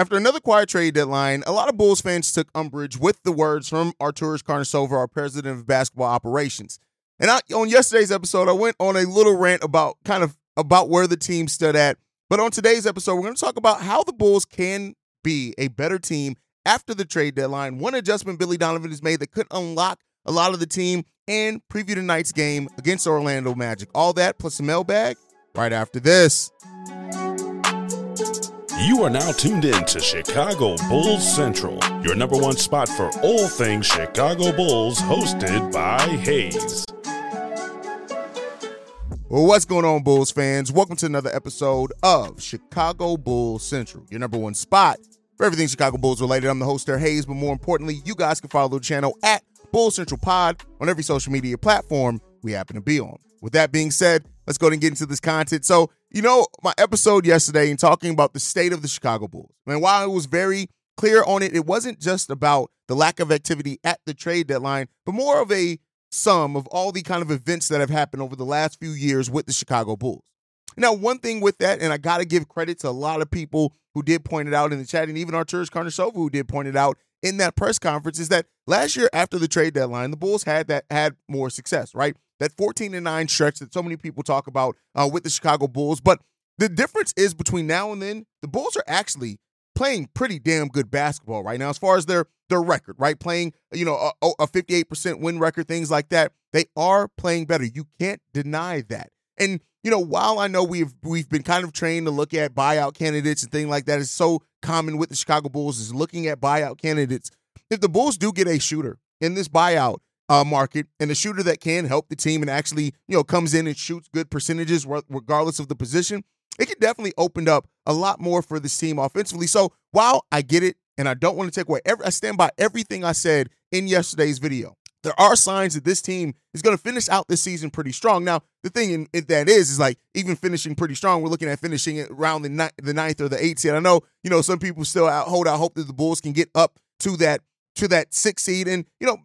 After another quiet trade deadline, a lot of Bulls fans took umbrage with the words from Arturas Karnisovas, our president of basketball operations. And I, on yesterday's episode, I went on a little rant about kind of about where the team stood at. But on today's episode, we're going to talk about how the Bulls can be a better team after the trade deadline. One adjustment Billy Donovan has made that could unlock a lot of the team and preview tonight's game against Orlando Magic. All that plus a mailbag right after this. You are now tuned in to Chicago Bulls Central, your number one spot for all things Chicago Bulls, hosted by Haize. Well, what's going on, Bulls fans? Welcome to another episode of Chicago Bulls Central, your number one spot for everything Chicago Bulls related. I'm the host, there, Haize, but more importantly, you guys can follow the channel at Bulls Central Pod on every social media platform we happen to be on. With that being said, let's go and get into this content. So, you know, my episode yesterday and talking about the state of the Chicago Bulls. And while it was very clear on it, it wasn't just about the lack of activity at the trade deadline, but more of a sum of all the kind of events that have happened over the last few years with the Chicago Bulls. Now, one thing with that, and I got to give credit to a lot of people who did point it out in the chat, and even Arturas Karnisovas who did point it out in that press conference, is that last year after the trade deadline, the Bulls had that had more success, right? That 14 and 9 stretch that so many people talk about uh, with the Chicago Bulls. But the difference is between now and then, the Bulls are actually playing pretty damn good basketball right now as far as their their record, right? Playing, you know, a, a 58% win record, things like that. They are playing better. You can't deny that. And you know, while I know we've we've been kind of trained to look at buyout candidates and things like that, is so common with the Chicago Bulls is looking at buyout candidates. If the Bulls do get a shooter in this buyout uh, market and a shooter that can help the team and actually, you know, comes in and shoots good percentages regardless of the position, it could definitely open up a lot more for this team offensively. So while I get it and I don't want to take away, every, I stand by everything I said in yesterday's video there are signs that this team is going to finish out this season pretty strong. Now, the thing in, in that is, is like even finishing pretty strong, we're looking at finishing it around the, ni- the ninth or the eighth seed. I know, you know, some people still out, hold out hope that the Bulls can get up to that to that sixth seed, and you know,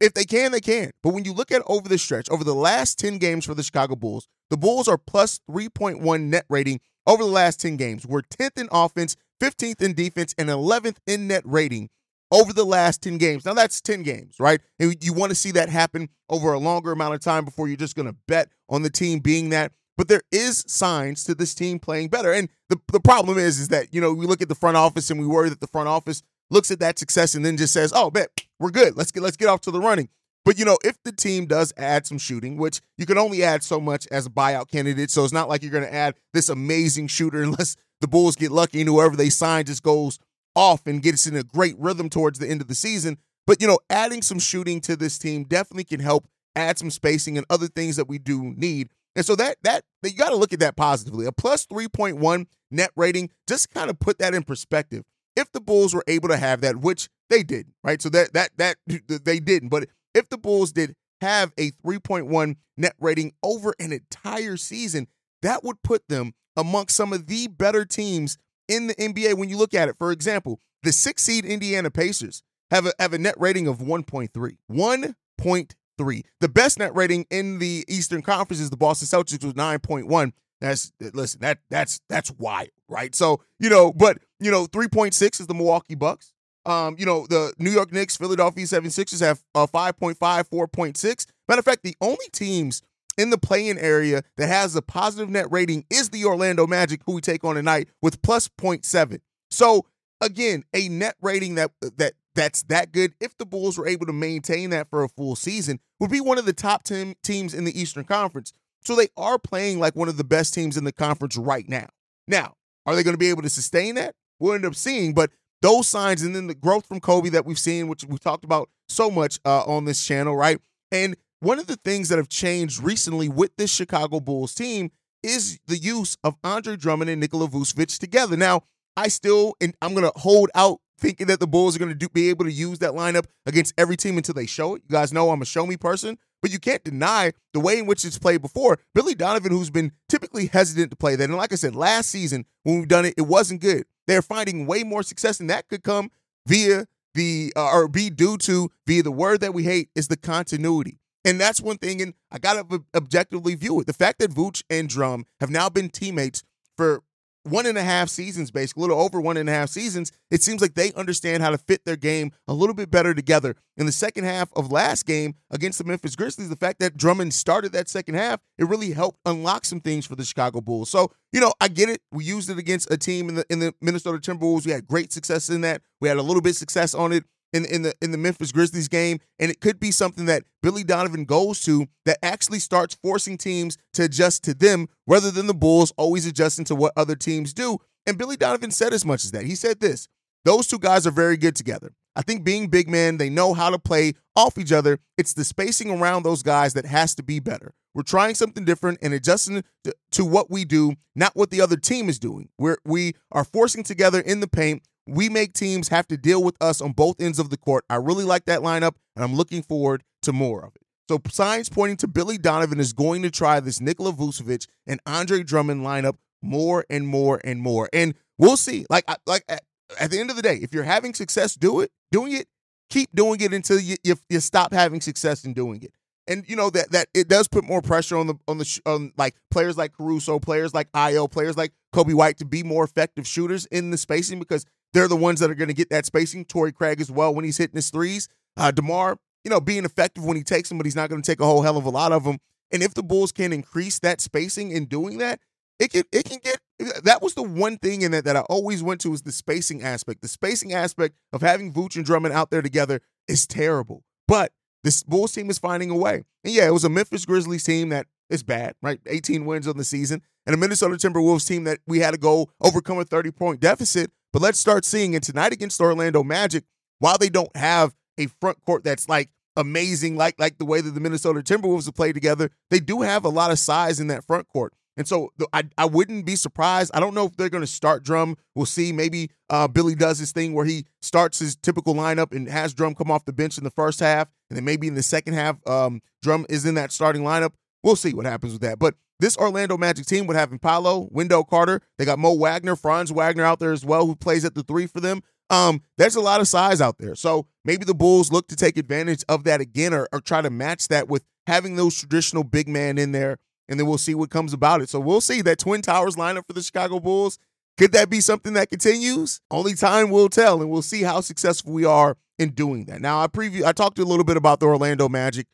if they can, they can. But when you look at over the stretch, over the last ten games for the Chicago Bulls, the Bulls are plus three point one net rating over the last ten games. We're tenth in offense, fifteenth in defense, and eleventh in net rating over the last 10 games. Now, that's 10 games, right? And you want to see that happen over a longer amount of time before you're just going to bet on the team being that. But there is signs to this team playing better. And the, the problem is, is that, you know, we look at the front office and we worry that the front office looks at that success and then just says, oh, bet, we're good. Let's get, let's get off to the running. But, you know, if the team does add some shooting, which you can only add so much as a buyout candidate, so it's not like you're going to add this amazing shooter unless the Bulls get lucky and whoever they sign just goes off and gets in a great rhythm towards the end of the season. But, you know, adding some shooting to this team definitely can help add some spacing and other things that we do need. And so that that you got to look at that positively. A plus 3.1 net rating, just kind of put that in perspective. If the Bulls were able to have that, which they did, right? So that that that they didn't, but if the Bulls did have a 3.1 net rating over an entire season, that would put them amongst some of the better teams in the NBA when you look at it. For example, the six seed Indiana Pacers have a, have a net rating of 1.3. 1.3. The best net rating in the Eastern Conference is the Boston Celtics with 9.1. That's listen, that that's that's wild, right? So, you know, but you know, 3.6 is the Milwaukee Bucks. Um, you know, the New York Knicks, Philadelphia 76ers have uh, 5.5, 4.6. Matter of fact, the only teams in the playing area that has a positive net rating is the Orlando Magic, who we take on tonight with plus 0.7. So again, a net rating that that that's that good. If the Bulls were able to maintain that for a full season, would be one of the top 10 teams in the Eastern Conference. So they are playing like one of the best teams in the conference right now. Now, are they going to be able to sustain that? We'll end up seeing, but those signs and then the growth from Coby that we've seen, which we've talked about so much uh, on this channel, right? And one of the things that have changed recently with this Chicago Bulls team is the use of Andre Drummond and Nikola Vucevic together. Now, I still, and I'm going to hold out thinking that the Bulls are going to be able to use that lineup against every team until they show it. You guys know I'm a show me person, but you can't deny the way in which it's played before. Billy Donovan, who's been typically hesitant to play that, and like I said, last season when we've done it, it wasn't good. They're finding way more success, and that could come via the uh, or be due to via the word that we hate is the continuity. And that's one thing, and I got to objectively view it. The fact that Vooch and Drum have now been teammates for one and a half seasons, basically, a little over one and a half seasons, it seems like they understand how to fit their game a little bit better together. In the second half of last game against the Memphis Grizzlies, the fact that Drummond started that second half, it really helped unlock some things for the Chicago Bulls. So, you know, I get it. We used it against a team in the in the Minnesota Timberwolves. We had great success in that. We had a little bit success on it in in the in the Memphis Grizzlies game, and it could be something that Billy Donovan goes to that actually starts forcing teams to adjust to them rather than the Bulls always adjusting to what other teams do. And Billy Donovan said as much as that. He said this: those two guys are very good together. I think being big men, they know how to play off each other. It's the spacing around those guys that has to be better. We're trying something different and adjusting to, what we do, not what the other team is doing. We're we are forcing together in the paint we make teams have to deal with us on both ends of the court. I really like that lineup, and I'm looking forward to more of it. So signs pointing to Billy Donovan is going to try this Nikola Vucevic and Andre Drummond lineup more and more and more. And we'll see. Like like at, the end of the day, if you're having success, do it. Doing it, keep doing it until you, you, you stop having success in doing it. And you know that that it does put more pressure on the on the on like players like Caruso, players like Ayo, players like Coby White to be more effective shooters in the spacing because they're the ones that are going to get that spacing. Torrey Craig as well when he's hitting his threes. Uh, DeMar, you know, being effective when he takes them, but he's not going to take a whole hell of a lot of them. And if the Bulls can increase that spacing in doing that, it can it can get that was the one thing in that that I always went to is the spacing aspect. The spacing aspect of having Vooch and Drummond out there together is terrible. But this Bulls team is finding a way. And yeah, it was a Memphis Grizzlies team that is bad, right? 18 wins on the season. And a Minnesota Timberwolves team that we had to go overcome a 30 point deficit. But let's start seeing it tonight against the Orlando Magic. While they don't have a front court that's like amazing, like like the way that the Minnesota Timberwolves have played together, they do have a lot of size in that front court. And so I, I wouldn't be surprised. I don't know if they're going to start Drum. We'll see. Maybe uh, Billy does his thing where he starts his typical lineup and has Drum come off the bench in the first half. And then maybe in the second half, um, Drum is in that starting lineup. We'll see what happens with that. But this Orlando Magic team would have Paolo, Wendell Carter. They got Mo Wagner, Franz Wagner out there as well, who plays at the three for them. Um, there's a lot of size out there. So maybe the Bulls look to take advantage of that again or, or try to match that with having those traditional big man in there, and then we'll see what comes about it. So we'll see that Twin Towers lineup for the Chicago Bulls. Could that be something that continues? Only time will tell, and we'll see how successful we are in doing that. Now, I preview, I talked a little bit about the Orlando Magic,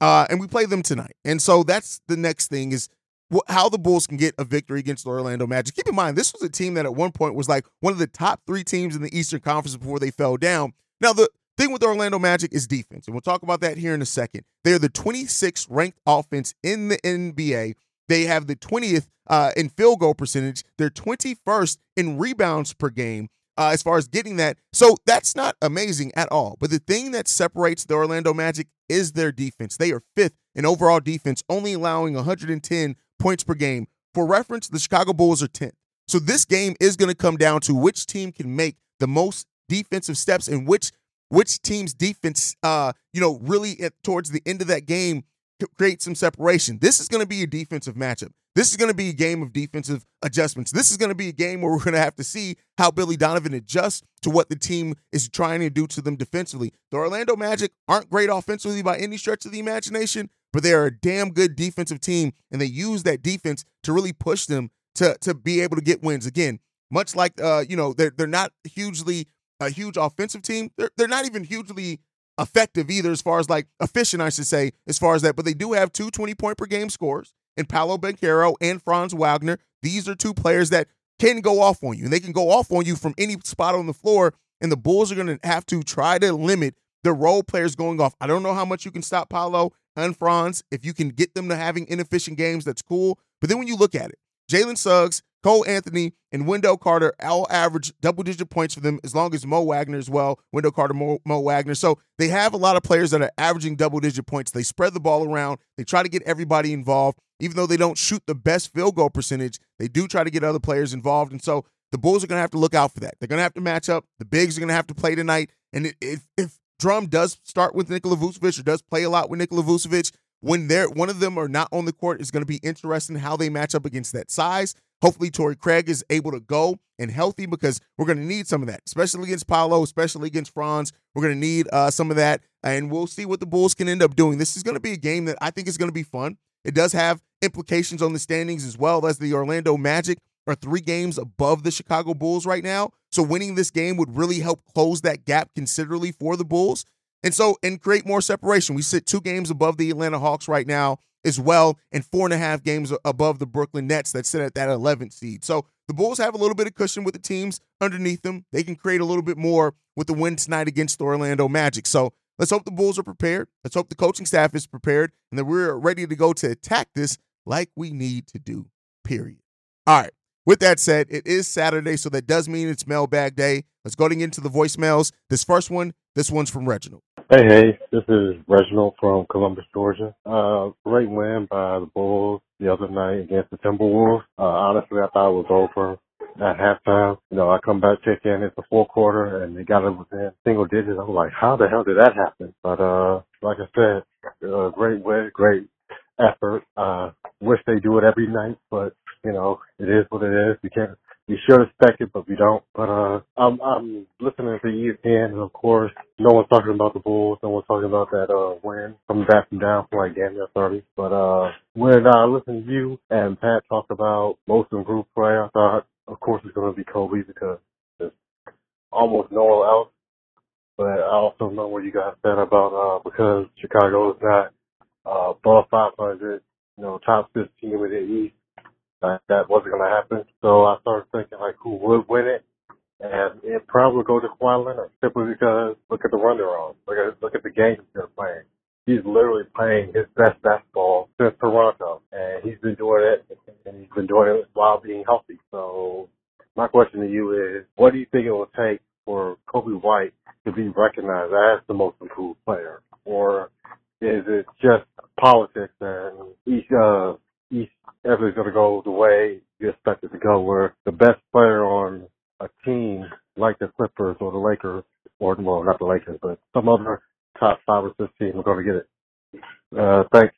uh, and we play them tonight, and so that's the next thing is how the Bulls can get a victory against the Orlando Magic. Keep in mind, this was a team that at one point was like one of the top three teams in the Eastern Conference before they fell down. Now, the thing with the Orlando Magic is defense, and we'll talk about that here in a second. They're the 26th ranked offense in the NBA. They have the 20th uh, in field goal percentage. They're 21st in rebounds per game. Uh, as far as getting that. So that's not amazing at all. But the thing that separates the Orlando Magic is their defense. They are fifth in overall defense, only allowing 110 points per game. For reference, the Chicago Bulls are 10th. So this game is going to come down to which team can make the most defensive steps and which which team's defense, uh, you know, really at, towards the end of that game create some separation. This is going to be a defensive matchup. This is going to be a game of defensive adjustments. This is going to be a game where we're going to have to see how Billy Donovan adjusts to what the team is trying to do to them defensively. The Orlando Magic aren't great offensively by any stretch of the imagination, but they're a damn good defensive team, and they use that defense to really push them to to be able to get wins. Again, much like uh, you know, they're they're not hugely a huge offensive team. They're they're not even hugely effective either, as far as like efficient, I should say, as far as that. But they do have two 20 point per game scores in Paolo Banchero and Franz Wagner. These are two players that can go off on you, and they can go off on you from any spot on the floor. And the Bulls are going to have to try to limit the role players going off. I don't know how much you can stop Paolo and Franz. If you can get them to having inefficient games, that's cool. But then when you look at it, Jalen Suggs, Cole Anthony, and Wendell Carter all average double digit points for them as long as Mo Wagner as well. Wendell Carter, Mo, Mo, Wagner. So they have a lot of players that are averaging double digit points. They spread the ball around. They try to get everybody involved. Even though they don't shoot the best field goal percentage, they do try to get other players involved. And so the Bulls are going to have to look out for that. They're going to have to match up. The bigs are going to have to play tonight. And if, if Drum does start with Nikola Vucevic or does play a lot with Nikola Vucevic, when they're one of them are not on the court, it's going to be interesting how they match up against that size. Hopefully, Torrey Craig is able to go and healthy because we're going to need some of that, especially against Paolo, especially against Franz. We're going to need uh, some of that, and we'll see what the Bulls can end up doing. This is going to be a game that I think is going to be fun. It does have implications on the standings as well as the Orlando Magic are three games above the Chicago Bulls right now. So winning this game would really help close that gap considerably for the Bulls. And so, and create more separation. We sit two games above the Atlanta Hawks right now as well, and four and a half games above the Brooklyn Nets that sit at that 11th seed. So the Bulls have a little bit of cushion with the teams underneath them. They can create a little bit more with the win tonight against the Orlando Magic. So let's hope the Bulls are prepared. Let's hope the coaching staff is prepared and that we're ready to go to attack this like we need to do, period. All right. With that said, it is Saturday, so that does mean it's mailbag day. Let's go into the voicemails. This first one, this one's from Reginald. Hey, hey, this is Reginald from Columbus, Georgia. Uh, great win by the Bulls the other night against the Timberwolves. Uh, honestly, I thought it was over at halftime. You know, I come back, check in, it's the fourth quarter, and they got it within single digits. I'm like, how the hell did that happen? But, uh, like I said, uh, great win, great effort. Uh, wish they do it every night, but, you know, it is what it is. You can't we should expect it, but we don't. But uh, I'm I'm listening to ESPN, and of course, no one's talking about the Bulls. No one's talking about that uh win coming back from down from like damn near thirty. But uh, when I listened to you and Pat talk about most improved player, I thought, of course, it's going to be Coby because there's almost no one else. But I also know what you guys said about uh because Chicago is not uh above 500, you know, top 15 in the East that, that wasn't going to happen. So I started thinking like who would win it. And it probably would go to Kawhi Leonard simply because look at the run they're on. Look at, look at the games they're playing. He's literally playing his best basketball since Toronto. And he's been doing it and he's been doing it while being healthy. So my question to you is, what do you think it will take for Coby White to be recognized as the most improved player? Or is it just politics and each, uh, each everything's going to go the way you expect it to go, where the best player on a team like the Clippers or the Lakers, or well, not the Lakers, but some other top five or six team are going to get it. Uh, thanks.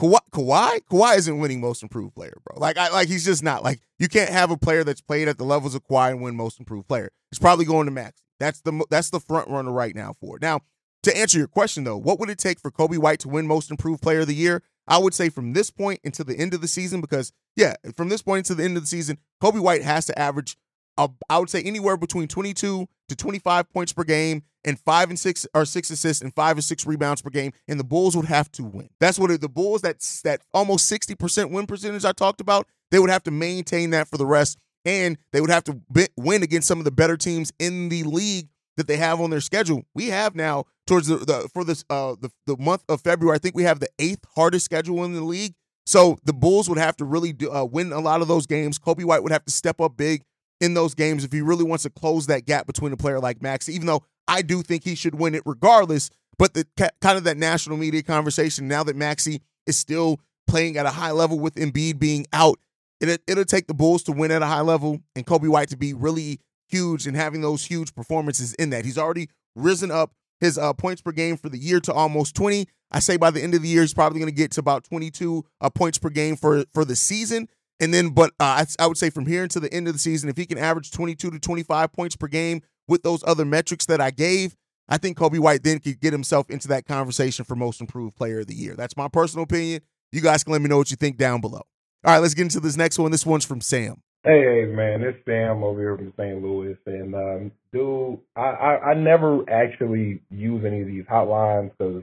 Kawhi, Kawhi, Kawhi isn't winning most improved player, bro. Like, I like he's just not. Like, you can't have a player that's played at the levels of Kawhi and win most improved player. He's probably going to Max. That's the that's the front runner right now for it. Now, to answer your question though, what would it take for Coby White to win most improved player of the year? I would say from this point until the end of the season, because yeah, from this point to the end of the season, Coby White has to average, I would say anywhere between 22 to 25 points per game and five and six or six assists and five or six rebounds per game, and the Bulls would have to win. That's what the Bulls that's that almost 60% win percentage I talked about. They would have to maintain that for the rest, and they would have to be, win against some of the better teams in the league that they have on their schedule. We have now towards the, the for this uh the, the month of February. I think we have the eighth hardest schedule in the league. So the Bulls would have to really do, uh, win a lot of those games. Coby White would have to step up big in those games if he really wants to close that gap between a player like Max. Even though I do think he should win it regardless, but the kind of that national media conversation now that Maxey is still playing at a high level with Embiid being out, it, it'll take the Bulls to win at a high level and Coby White to be really huge and having those huge performances in that. He's already risen up his uh, points per game for the year to almost 20. I say by the end of the year, he's probably going to get to about 22 uh, points per game for for the season. And then, but uh, I, I would say from here until the end of the season, if he can average 22 to 25 points per game with those other metrics that I gave, I think Coby White then could get himself into that conversation for most improved player of the year. That's my personal opinion. You guys can let me know what you think down below. All right, let's get into this next one. This one's from Sam. Hey, hey, man, it's Sam over here from St. Louis, and um, dude, I, I I never actually use any of these hotlines because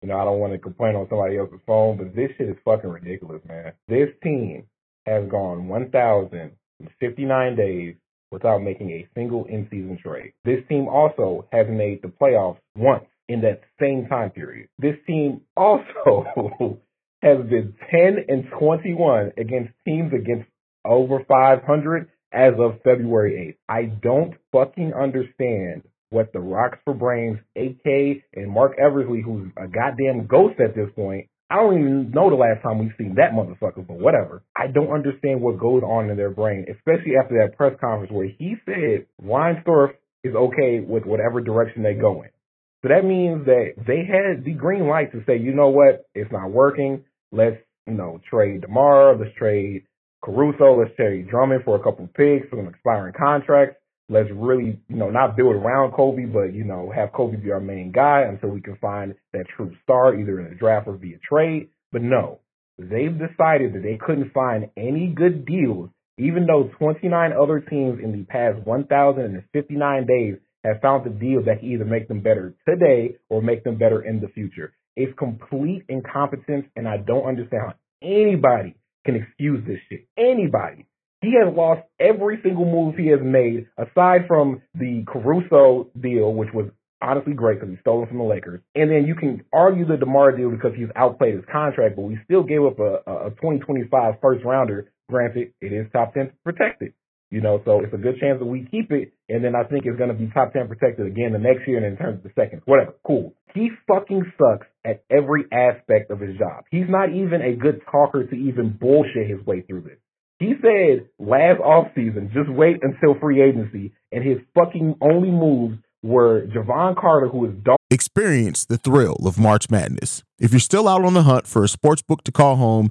you know I don't want to complain on somebody else's phone, but this shit is fucking ridiculous, man. This team has gone 1,059 days without making a single in-season trade. This team also has made the playoffs once in that same time period. This team also has been 10 and 21 against teams against over 500 as of February 8th. I don't fucking understand what the Rocks for Brains, AK, and Marc Eversley, who's a goddamn ghost at this point, I don't even know the last time we've seen that motherfucker, but whatever. I don't understand what goes on in their brain, especially after that press conference where he said Reinsdorf is okay with whatever direction they go in. So that means that they had the green light to say, you know what, it's not working. Let's, you know, trade tomorrow. Let's trade Caruso, let's trade Drummond for a couple of picks for some expiring contracts. Let's really, you know, not build around Coby, but, you know, have Coby be our main guy until we can find that true star either in the draft or via trade. But no, they've decided that they couldn't find any good deals even though 29 other teams in the past 1,059 days have found the deal that can either make them better today or make them better in the future. It's complete incompetence, and I don't understand how anybody can excuse this shit. Anybody. He has lost every single move he has made, aside from the Caruso deal, which was honestly great because he stole it from the Lakers. And then you can argue the DeMar deal because he's outplayed his contract, but we still gave up a, a 2025 first rounder. Granted, it is top 10 protected. You know, so it's a good chance that we keep it, and then I think it's going to be top 10 protected again the next year and in terms of the second. Whatever. Cool. He fucking sucks at every aspect of his job. He's not even a good talker to even bullshit his way through this. He said last offseason, just wait until free agency, and his fucking only moves were Jevon Carter, who is dog. Experience the thrill of March Madness. If you're still out on the hunt for a sports book to call home,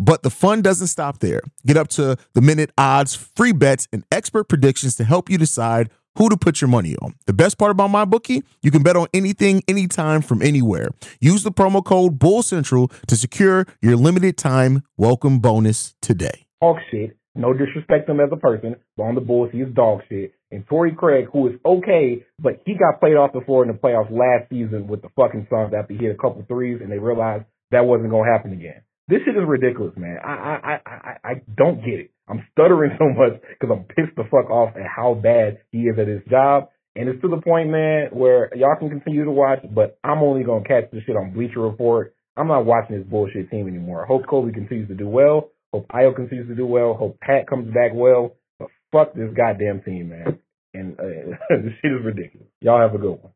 but the fun doesn't stop there. Get up to the minute odds, free bets, and expert predictions to help you decide who to put your money on. The best part about MyBookie, you can bet on anything, anytime, from anywhere. Use the promo code Bull Central to secure your limited time welcome bonus today. Dog shit. No disrespect him as a person, but on the Bulls, he is dog shit. And Torrey Craig, who is okay, but he got played off before in the playoffs last season with the fucking Suns after he hit a couple threes and they realized that wasn't going to happen again. This shit is ridiculous, man. I I I I don't get it. I'm stuttering so much because I'm pissed the fuck off at how bad he is at his job. And it's to the point, man, where y'all can continue to watch, but I'm only gonna catch this shit on Bleacher Report. I'm not watching this bullshit team anymore. I hope Coby continues to do well. Hope Ayo continues to do well. Hope Pat comes back well. But fuck this goddamn team, man. And uh, this shit is ridiculous. Y'all have a good one.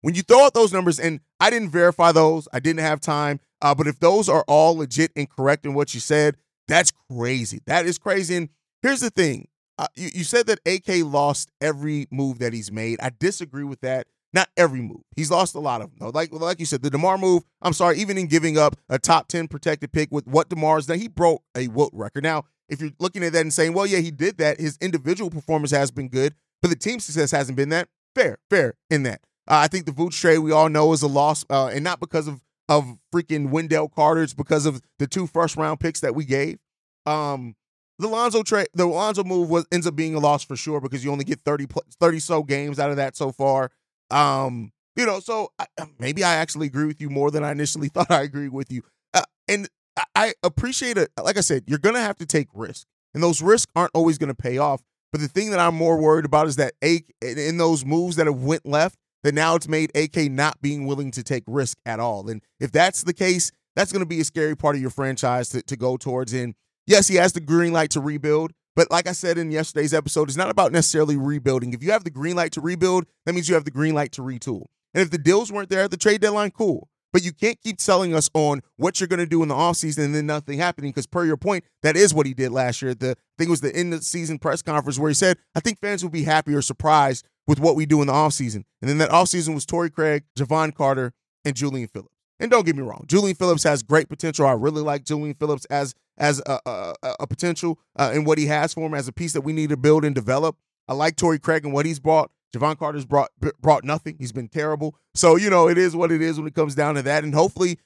When you throw out those numbers, and I didn't verify those, I didn't have time. Uh, but if those are all legit and correct in what you said, that's crazy. That is crazy. And here's the thing uh, you, you said that AK lost every move that he's made. I disagree with that. Not every move. He's lost a lot of them. Like like you said, the DeMar move, I'm sorry, even in giving up a top 10 protected pick with what DeMar's done, he broke a Wilt record. Now, if you're looking at that and saying, well, yeah, he did that, his individual performance has been good, but the team success hasn't been that, fair, fair in that. Uh, I think the Vooch trade we all know is a loss, uh, and not because of of freaking Wendell Carter's because of the two first round picks that we gave. Um, the Lonzo trade, the Lonzo move was ends up being a loss for sure because you only get 30, 30 so games out of that so far. Um, you know, so I, maybe I actually agree with you more than I initially thought I agreed with you. Uh, and I appreciate it. Like I said, you're going to have to take risks, and those risks aren't always going to pay off. But the thing that I'm more worried about is that a, in those moves that have went left, that now it's made AK not being willing to take risk at all. And if that's the case, that's going to be a scary part of your franchise to, to go towards. And yes, he has the green light to rebuild. But like I said in yesterday's episode, it's not about necessarily rebuilding. If you have the green light to rebuild, that means you have the green light to retool. And if the deals weren't there at the trade deadline, cool. But you can't keep selling us on what you're going to do in the offseason and then nothing happening. Because per your point, that is what he did last year. The thing was the end of the season press conference where he said, I think fans will be happy or surprised with what we do in the offseason. And then that offseason was Torrey Craig, Jevon Carter, and Julian Phillips. And don't get me wrong, Julian Phillips has great potential. I really like Julian Phillips as as a, a, a potential uh, in what he has for him as a piece that we need to build and develop. I like Torrey Craig and what he's brought. Jevon Carter's brought brought nothing. He's been terrible. So you know it is what it is when it comes down to that. And hopefully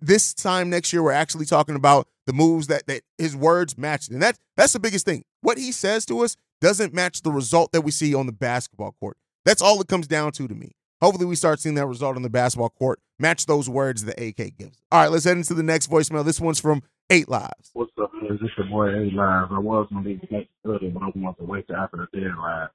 this time next year we're actually talking about the moves that that his words matched. And that that's the biggest thing. What he says to us doesn't match the result that we see on the basketball court. That's all it comes down to to me. Hopefully, we start seeing that result on the basketball court match those words that AK gives. All right, let's head into the next voicemail. This one's from Eight Lives. What's up, man? This is your boy Eight Lives. I was gonna be next but I want to wait till after the deadline.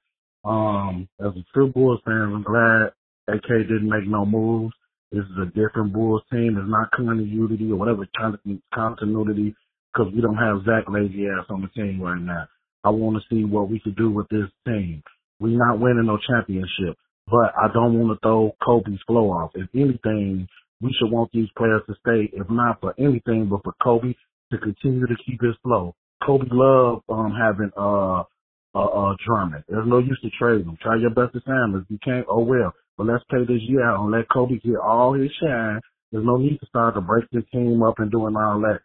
Um, as a true Bulls fan, I'm glad AK didn't make no moves. This is a different Bulls team. It's not continuity or whatever continuity because we don't have Zach lazy ass on the team right now. I want to see what we could do with this team. We're not winning no championship, but I don't want to throw Coby's flow off. If anything, we should want these players to stay, if not for anything, but for Coby to continue to keep his flow. Coby loved um, having uh, uh, uh, Drummond. There's no use to trade him. Try your best to sign him. If you can't, oh well. But let's play this year out and let Coby get all his shine. There's no need to start to break the team up and doing all that.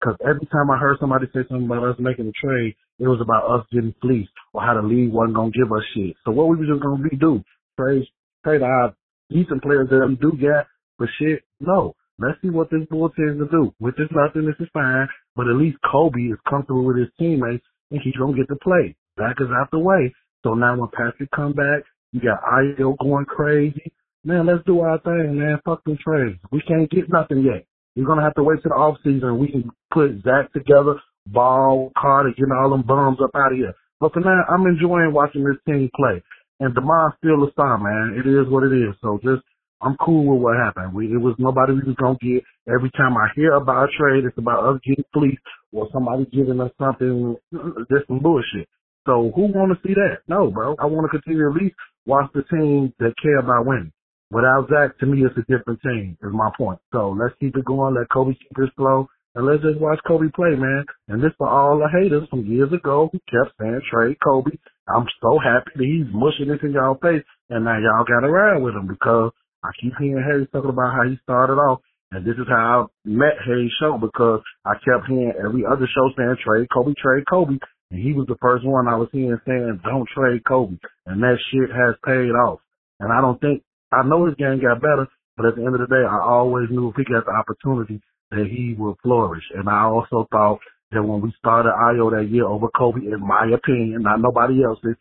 Because every time I heard somebody say something about us making a trade, it was about us getting fleeced or how the league wasn't gonna give us shit. So what we were just gonna be do? Trade trade our decent players that we do get for shit? No. Let's see what this Bulls team can do. With this nothing, this is fine. But at least Coby is comfortable with his teammates and he's gonna get to play. Zach is out the way. So now when Patrick come back, you got Ayo going crazy. Man, let's do our thing, man. Fuck them trades. We can't get nothing yet. We're gonna have to wait till the off season. We can put Zach together, Ball, Carter, get all them bums up out of here. But for now, I'm enjoying watching this team play. And DeMar's still a star, man. It is what it is. So just I'm cool with what happened. We, it was nobody we was gonna get. Every time I hear about a trade, it's about us getting fleeced or somebody giving us something. Uh, That's some bullshit. So who want to see that? No, bro. I want to continue at least watch the team that care about winning. Without Zach, to me, it's a different team. Is my point. So let's keep it going. Let Coby keep his flow. And let's just watch Coby play, man. And this for all the haters from years ago who kept saying trade Coby. I'm so happy that he's mushing this in y'all face. And now y'all got around with him because I keep hearing Haize talking about how he started off, and this is how I met Haize' show because I kept hearing every other show saying trade Coby, trade Coby, and he was the first one I was hearing saying don't trade Coby, and that shit has paid off. And I don't think I know his game got better, but at the end of the day, I always knew if he got the opportunity that he would flourish. And I also thought that when we started Ayo that year over Coby, in my opinion, not nobody else's,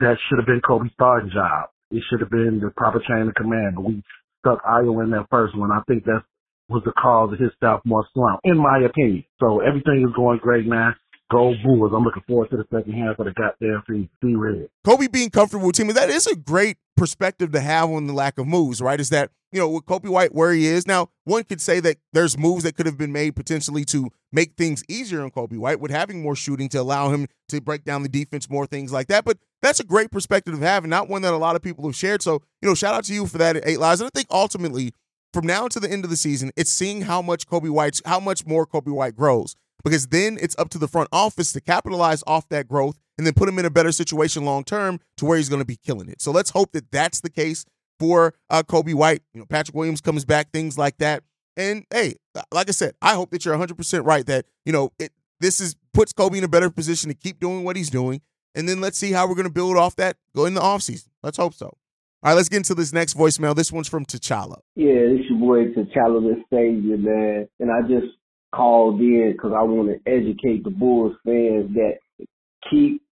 that should have been Coby's starting job. It should have been the proper chain of command, but we stuck Ayo in that first one. I think that was the cause of his sophomore slump, in my opinion. So everything is going great now. Go Bulls. I'm looking forward to the second half of the goddamn. Be ready. Coby being comfortable with team, that is a great perspective to have on the lack of moves, right? Is that, you know, with Coby White where he is now, one could say that there's moves that could have been made potentially to make things easier on Coby White with having more shooting to allow him to break down the defense, more things like that. But that's a great perspective to have and not one that a lot of people have shared. So, you know, shout out to you for that at Eight Lives. And I think ultimately, from now to the end of the season, it's seeing how much Coby White's how much more Coby White grows. Because then it's up to the front office to capitalize off that growth and then put him in a better situation long term to where he's going to be killing it. So let's hope that that's the case for uh, Coby White. You know, Patrick Williams comes back, things like that. And hey, like I said, I hope that you're 100% right that, you know, it, this is puts Coby in a better position to keep doing what he's doing and then let's see how we're going to build off that go in the offseason. Let's hope so. All right, let's get into this next voicemail. This one's from T'Challa. Yeah, it's your boy T'Challa the Savior, man. And I just called in because I want to educate the Bulls fans that keep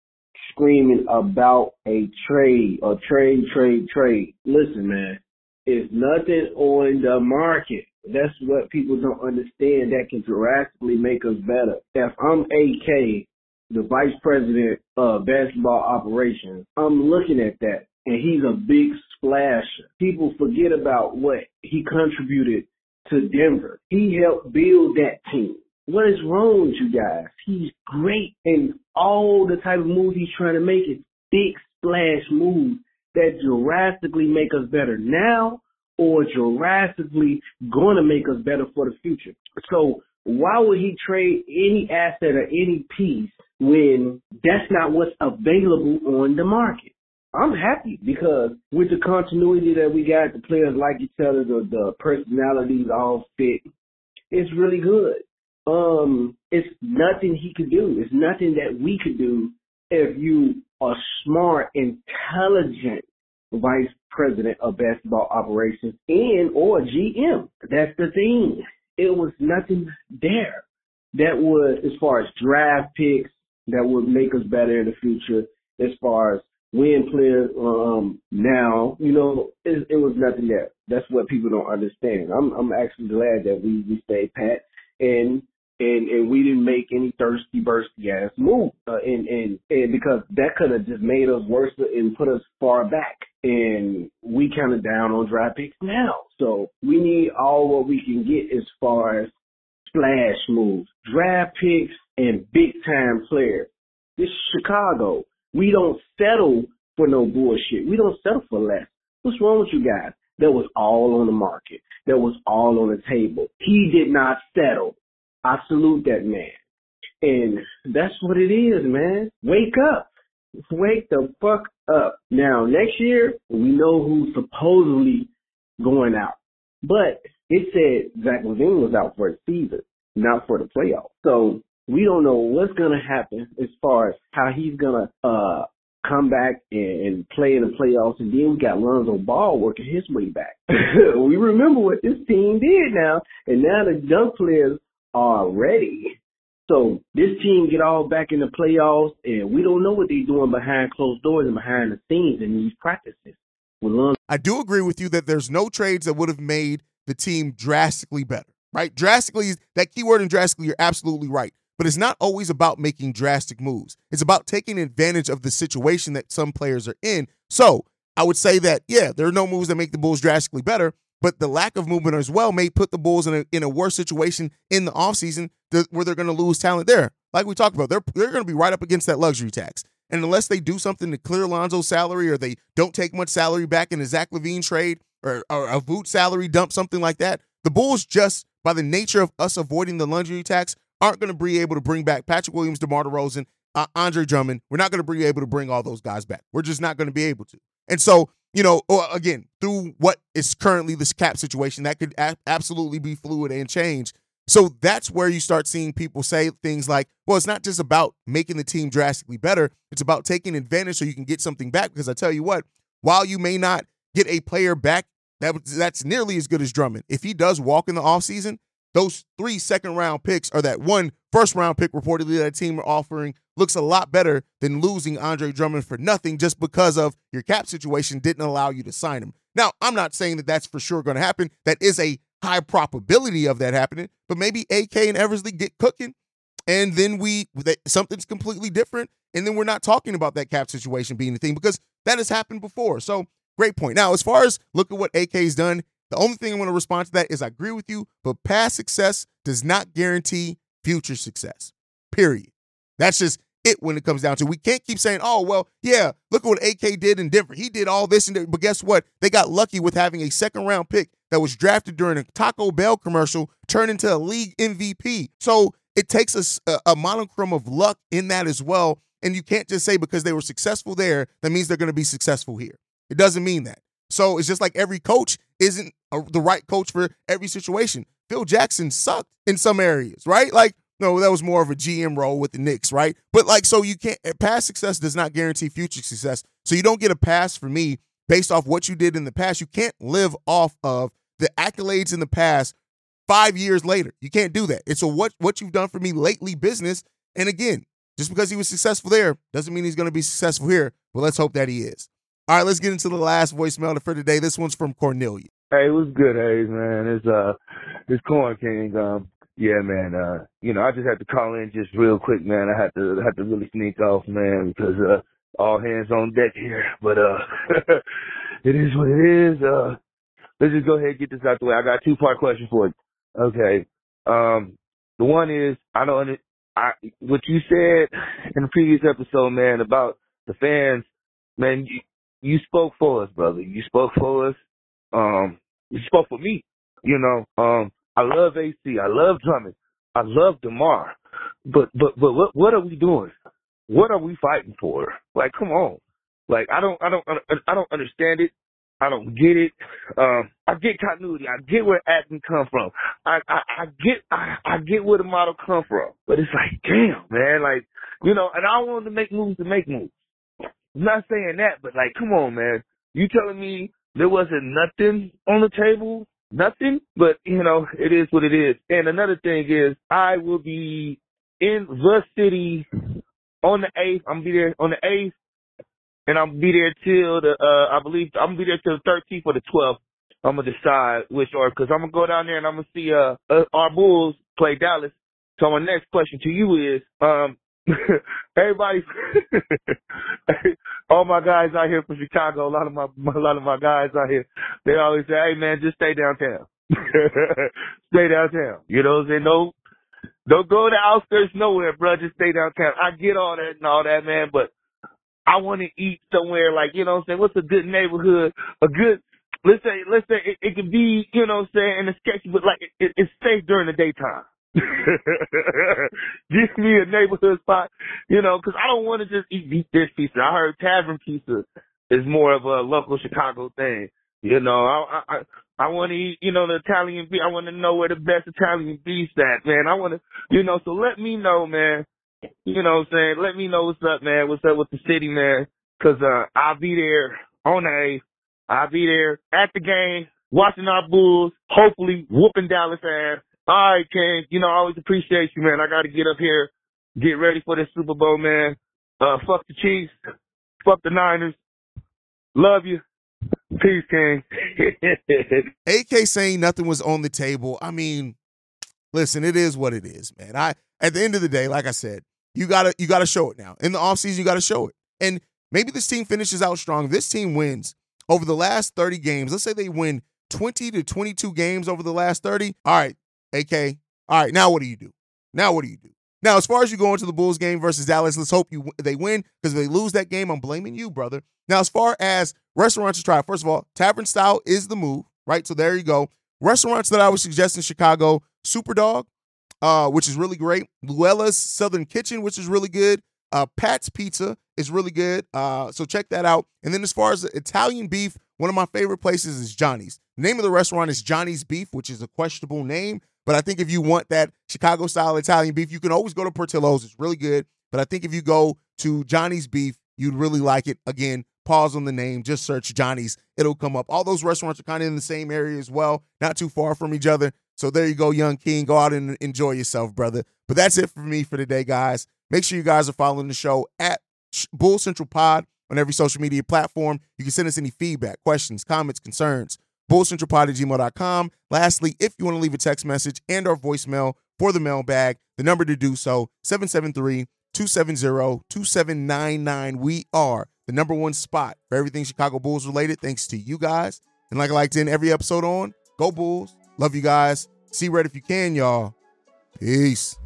screaming about a trade a trade, trade, trade. Listen, man, it's nothing on the market. That's what people don't understand that can drastically make us better. If I'm AK the vice president of basketball operations. I'm looking at that and he's a big splasher. People forget about what he contributed to Denver. He helped build that team. What is wrong with you guys? He's great in all the type of moves he's trying to make it big splash moves that drastically make us better now or drastically gonna make us better for the future. So why would he trade any asset or any piece when that's not what's available on the market? I'm happy because with the continuity that we got, the players like each other, the, the personalities all fit. It's really good. Um, it's nothing he could do. It's nothing that we could do if you are smart, intelligent vice president of basketball operations and or GM. That's the thing it was nothing there that would, as far as draft picks, that would make us better in the future. As far as win players um, now, you know, it, it was nothing there. That's what people don't understand. I'm I'm actually glad that we we stayed pat and and and we didn't make any thirsty bursty ass move. Uh, and and and because that could have just made us worse and put us far back. And we kind of down on draft picks now. So we need all what we can get as far as splash moves, draft picks, and big time players. This Chicago. We don't settle for no bullshit. We don't settle for less. What's wrong with you guys? That was all on the market. That was all on the table. He did not settle. I salute that man. And that's what it is, man. Wake up. Wake the fuck up. Now, next year, we know who's supposedly going out. But it said Zach LaVine was out for a season, not for the playoffs. So we don't know what's going to happen as far as how he's going to uh, come back and, and play in the playoffs. And then we got Lonzo Ball working his way back. we remember what this team did now, and now the young players are ready. So this team get all back in the playoffs, and we don't know what they're doing behind closed doors and behind the scenes in these practices. Lonzo- I do agree with you that there's no trades that would have made the team drastically better, right? Drastically, that keyword in drastically, you're absolutely right. But it's not always about making drastic moves. It's about taking advantage of the situation that some players are in. So I would say that, yeah, there are no moves that make the Bulls drastically better, but the lack of movement as well may put the Bulls in a, in a worse situation in the offseason where they're going to lose talent there. Like we talked about, they're, they're going to be right up against that luxury tax. And unless they do something to clear Lonzo's salary or they don't take much salary back in a Zach LaVine trade or, or a Vooch salary dump, something like that, the Bulls just, by the nature of us avoiding the luxury tax, aren't going to be able to bring back Patrick Williams, DeMar DeRozan, uh, Andre Drummond. We're not going to be able to bring all those guys back. We're just not going to be able to. And so, you know, again, through what is currently this cap situation, that could a- absolutely be fluid and change. So that's where you start seeing people say things like, well, it's not just about making the team drastically better. It's about taking advantage so you can get something back. Because I tell you what, while you may not get a player back that, that's nearly as good as Drummond, if he does walk in the offseason, those three second round picks or that one first round pick reportedly that team are offering looks a lot better than losing Andre Drummond for nothing just because of your cap situation didn't allow you to sign him. Now, I'm not saying that that's for sure going to happen. That is a high probability of that happening, but maybe AK and Eversley get cooking and then we something's completely different and then we're not talking about that cap situation being the thing because that has happened before. So, great point. Now, as far as look at what AK's done, the only thing I want to respond to that is I agree with you, but past success does not guarantee future success. Period. That's just it when it comes down to. We can't keep saying, "Oh, well, yeah, look at what AK did in Denver. He did all this and but guess what? They got lucky with having a second round pick that was drafted during a Taco Bell commercial turned into a league MVP. So, it takes a, a monochrome of luck in that as well, and you can't just say because they were successful there that means they're going to be successful here. It doesn't mean that. So it's just like every coach isn't a, the right coach for every situation. Phil Jackson sucked in some areas, right? Like, no, that was more of a GM role with the Knicks, right? But like, so you can't, eh, past success does not guarantee future success. So you don't get a pass for me based off what you did in the past. You can't live off of the accolades in the past five years later. You can't do that. It's a what, what you've done for me lately business. And again, just because he was successful there doesn't mean he's going to be successful here. But let's hope that he is. All right, let's get into the last voicemail for today. This one's from Cornelia. Hey, what's good, Haize, man? It's uh it's Corn King. Um yeah, man, uh, you know, I just had to call in just real quick, man. I had to had to really sneak off, man, because uh all hands on deck here. But uh it is what it is. Uh let's just go ahead and get this out the way. I got two part question for you. Okay. Um the one is I don't under, I what you said in the previous episode, man, about the fans, man, you, you spoke for us, brother. You spoke for us. Um, you spoke for me. You know, um, I love AC. I love Drummond. I love Demar. But but but what what are we doing? What are we fighting for? Like, come on. Like, I don't I don't I don't understand it. I don't get it. Um, I get continuity. I get where acting come from. I, I, I get, I, I get where the model come from. But it's like, damn, man, like, you know, and I wanted to make moves to make moves. I'm not saying that, but like, come on, man. You telling me there wasn't nothing on the table? Nothing? But, you know, it is what it is. And another thing is, I will be in the city on the 8th. I'm going to be there on the 8th. And I'll be there till the, uh, I believe, I'm going to be there till the 13th or the 12th. I'm going to decide which or, cause I'm going to go down there and I'm going to see, uh, uh, our Bulls play Dallas. So my next question to you is, um, everybody, all my guys out here from Chicago, a lot of my, a lot of my guys out here, they always say, "Hey man, just stay downtown, stay downtown." You know, they no, don't go to the outskirts nowhere, bro. Just stay downtown. I get all that and all that, man, but I want to eat somewhere like you know, what I'm saying, what's a good neighborhood, a good. Let's say, let's say it, it could be, you know, what I'm saying, in a sketchy, but like it, it, it's safe during the daytime. Give me a neighborhood spot, you know, 'cause I don't want to just eat deep dish pizza. I heard tavern pizza is more of a local Chicago thing. You know, I I I want to eat, you know, the Italian beef. I want to know where the best Italian beef's at, man. I want to, you know, so let me know, man. You know what I'm saying? Let me know what's up, man. What's up with the city, man? 'Cause uh, I'll be there on 8th. I'll be there at the game, watching our Bulls, hopefully whooping Dallas ass. All right, King. You know, I always appreciate you, man. I got to get up here, get ready for this Super Bowl, man. Uh, fuck the Chiefs. Fuck the Niners. Love you. Peace, King. AK saying nothing was on the table. I mean, listen, it is what it is, man. I at the end of the day, like I said, you gotta you gotta show it now. In the offseason, you gotta show it. And maybe this team finishes out strong. This team wins over the last 30 games. Let's say they win 20 to 22 games over the last 30. All right, AK. All right, now what do you do? Now what do you do? Now, as far as you go into the Bulls game versus Dallas, let's hope you they win because if they lose that game, I'm blaming you, brother. Now, as far as restaurants to try, first of all, tavern style is the move, right? So there you go. Restaurants that I would suggest in Chicago, Superdawg, uh, which is really great. Luella's Southern Kitchen, which is really good. Uh, Pat's Pizza is really good. Uh, so check that out. And then as far as Italian beef, one of my favorite places is Johnny's. The name of the restaurant is Johnny's Beef, which is a questionable name. But I think if you want that Chicago style Italian beef, you can always go to Portillo's. It's really good. But I think if you go to Johnny's Beef, you'd really like it. Again, pause on the name, just search Johnny's. It'll come up. All those restaurants are kind of in the same area as well, not too far from each other. So there you go, Young King. Go out and enjoy yourself, brother. But that's it for me for today, guys. Make sure you guys are following the show at Bull Central Pod on every social media platform. You can send us any feedback, questions, comments, concerns. BullCentralPod at gmail.com. Lastly, if you want to leave a text message and or voicemail for the mailbag, the number to do so, 773-270-2799. We are the number one spot for everything Chicago Bulls related, thanks to you guys. And like I like to end every episode on, go Bulls. Love you guys. See red if you can, y'all. Peace.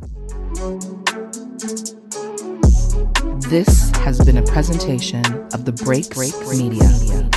This has been a presentation of the Break Break Media.